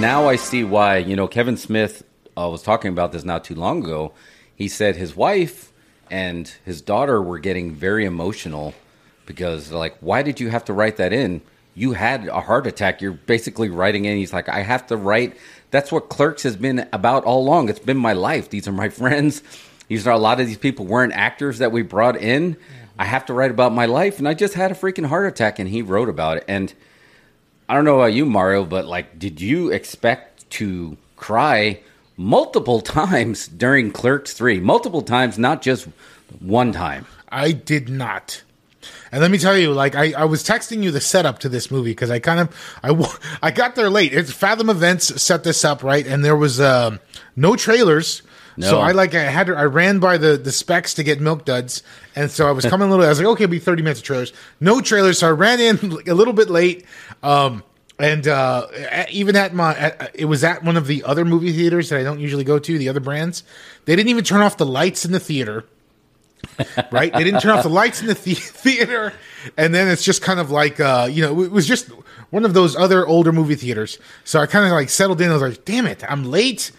now I see why. You know, Kevin Smith uh, was talking about this not too long ago. He said his wife and his daughter were getting very emotional because, like, why did you have to write that in? You had a heart attack. You're basically writing in. He's like, I have to write. That's what Clerks has been about all along. It's been my life. These are my friends. These are a lot of these people weren't actors that we brought in. I have to write about my life, and I just had a freaking heart attack, and he wrote about it. And I don't know about you, Mario, but like, did you expect to cry multiple times during Clerks 3? Multiple times, not just one time. I did not. And let me tell you, like I, I was texting you the setup to this movie because I kind of I I got there late. It's Fathom Events set this up right, and there was um, no trailers. No. So I like I had to, I ran by the the specs to get milk duds, and so I was coming a little. I was like, okay, it'll be thirty minutes of trailers. No trailers, so I ran in a little bit late. Um, and uh, even at my, at, it was at one of the other movie theaters that I don't usually go to. The other brands, they didn't even turn off the lights in the theater right? They didn't turn off the lights in the, the- theater, and then it's just kind of like uh, you know, it was just one of those other older movie theaters. So I kind of like settled in. I was like, "Damn it, I'm late.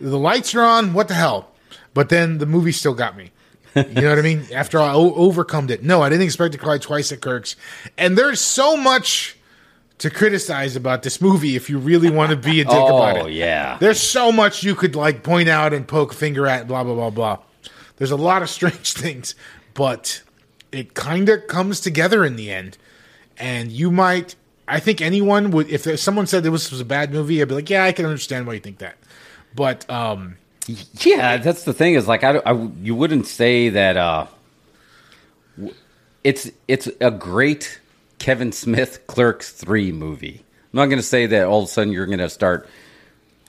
The lights are on. What the hell?" But then the movie still got me. You know what I mean? After I o- overcome it, no, I didn't expect to cry twice at Clerks, and there's so much to criticize about this movie if you really want to be a dick about oh, it. Oh, yeah. There's so much you could like point out and poke a finger at, blah blah blah blah. There's a lot of strange things, but it kind of comes together in the end. And you might, I think anyone would, if someone said this was a bad movie, I'd be like, yeah, I can understand why you think that. But um, Yeah, that's the thing is like I, I you wouldn't say that uh it's it's a great Kevin Smith Clerks 3 movie. I'm not going to say that all of a sudden you're going to start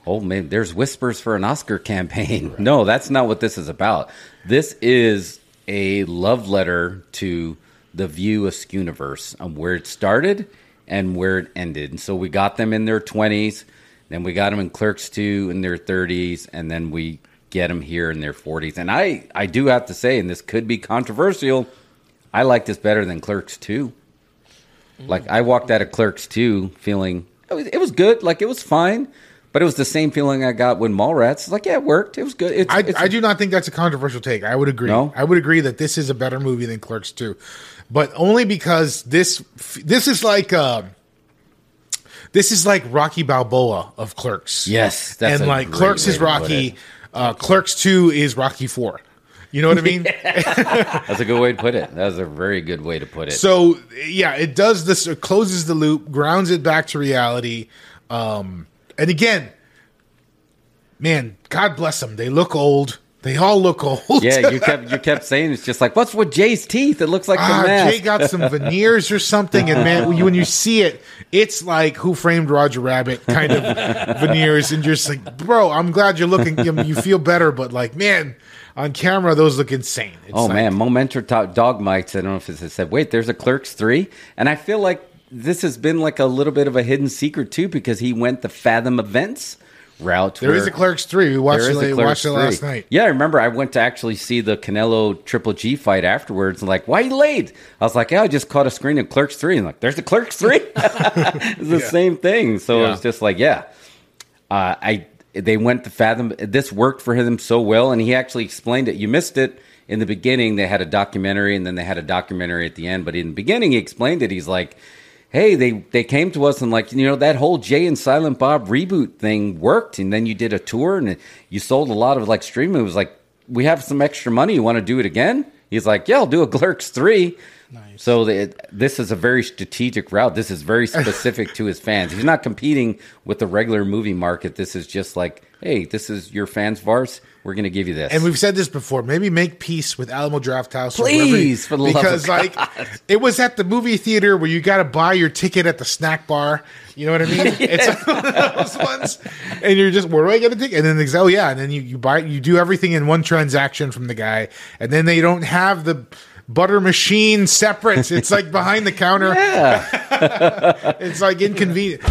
oh man there's whispers for an Oscar campaign. No, that's not what this is about. This is a love letter to the View Askewniverse on where it started and where it ended. And so we got them in their 20s, then we got them in Clerks 2 in their 30s, and then we get them here in their 40s. And I, I do have to say, and this could be controversial, I like this better than Clerks 2. Like I walked out of Clerks 2 feeling it was, it was good, like it was fine, but it was the same feeling I got when Mallrats. Like yeah, it worked. It was good. It's, I, it's I do not think that's a controversial take. I would agree. No? I would agree that this is a better movie than Clerks 2. But only because this this is like uh, this is like Rocky Balboa of Clerks. Yes, that's and like Clerks is Rocky, uh, Clerks 2 is Rocky 4. You know what I mean? That's a good way to put it. That's a very good way to put it. So yeah, it does this. It closes the loop, grounds it back to reality. Um, and again, man, God bless them. They look old. They all look old. yeah, you kept you kept saying it's just like what's with Jay's teeth? It looks like Ah. Jay got some veneers or something, and man, when you, when you see it, it's like Who Framed Roger Rabbit kind of veneers, and you're just like, bro, I'm glad you're looking. You, feel better, but like, man, on camera, those look insane. It's oh like- man, Momentor to- Dog Mites. I don't know if it's said. Wait, there's a Clerks three, and I feel like this has been like a little bit of a hidden secret too because he went the Fathom events route. there is a Clerks three. We watched it, watched it last night. Yeah, I remember I went to actually see the Canelo Triple G fight afterwards. And like, why you late? I was like, yeah, I just caught a screen of Clerks 3. And like, there's the Clerks 3. it's the same thing. So it Yeah. was just like, yeah. Uh, I They went to Fathom. This worked for him so well. And he actually explained it. You missed it in the beginning. They had a documentary and then they had a documentary at the end. But in the beginning, he explained it. He's like, hey, they they came to us and like you know that whole Jay and Silent Bob reboot thing worked, and then you did a tour and you sold a lot of like streaming. It was like we have some extra money. You want to do it again? He's like, yeah, I'll do a Clerks three. So the, this is a very strategic route. This is very specific to his fans. He's not competing with the regular movie market. This is just like, hey, this is your fans' vars. We're going to give you this. And we've said this before. Maybe make peace with Alamo Drafthouse, or Please, for the love of because like it was at the movie theater where you got to buy your ticket at the snack bar. You know what I mean? It's one of those ones, and you're just where do I get a ticket? And then it's oh yeah, and then you you buy you do everything in one transaction from the guy, and then they don't have the butter machine separate. It's like behind the counter. yeah. It's like inconvenient.